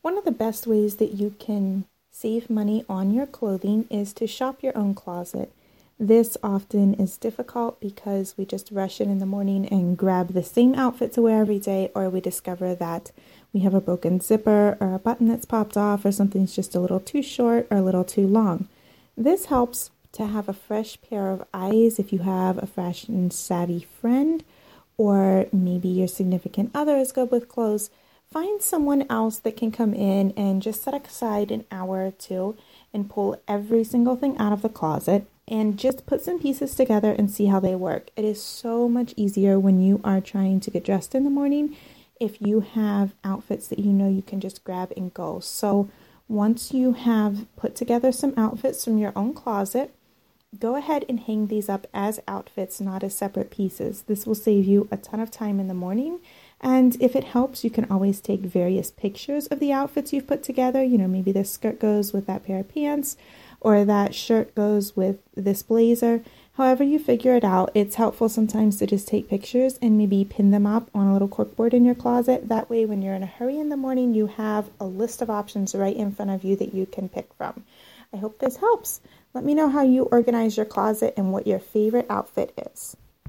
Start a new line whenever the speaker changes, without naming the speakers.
One of the best ways that you can save money on your clothing is to shop your own closet. This often is difficult because we just rush in in the morning and grab the same outfit to wear every day, or we discover that we have a broken zipper or a button that's popped off, or something's just a little too short or a little too long. This helps to have a fresh pair of eyes if you have a fashion savvy friend, or maybe your significant other is good with clothes. Find someone else that can come in and just set aside an hour or two and pull every single thing out of the closet and just put some pieces together and see how they work. It is so much easier when you are trying to get dressed in the morning if you have outfits that you know you can just grab and go. So, once you have put together some outfits from your own closet, go ahead and hang these up as outfits, not as separate pieces. This will save you a ton of time in the morning. And if it helps, you can always take various pictures of the outfits you've put together. You know, maybe this skirt goes with that pair of pants, or that shirt goes with this blazer. However, you figure it out, it's helpful sometimes to just take pictures and maybe pin them up on a little corkboard in your closet. That way, when you're in a hurry in the morning, you have a list of options right in front of you that you can pick from. I hope this helps. Let me know how you organize your closet and what your favorite outfit is.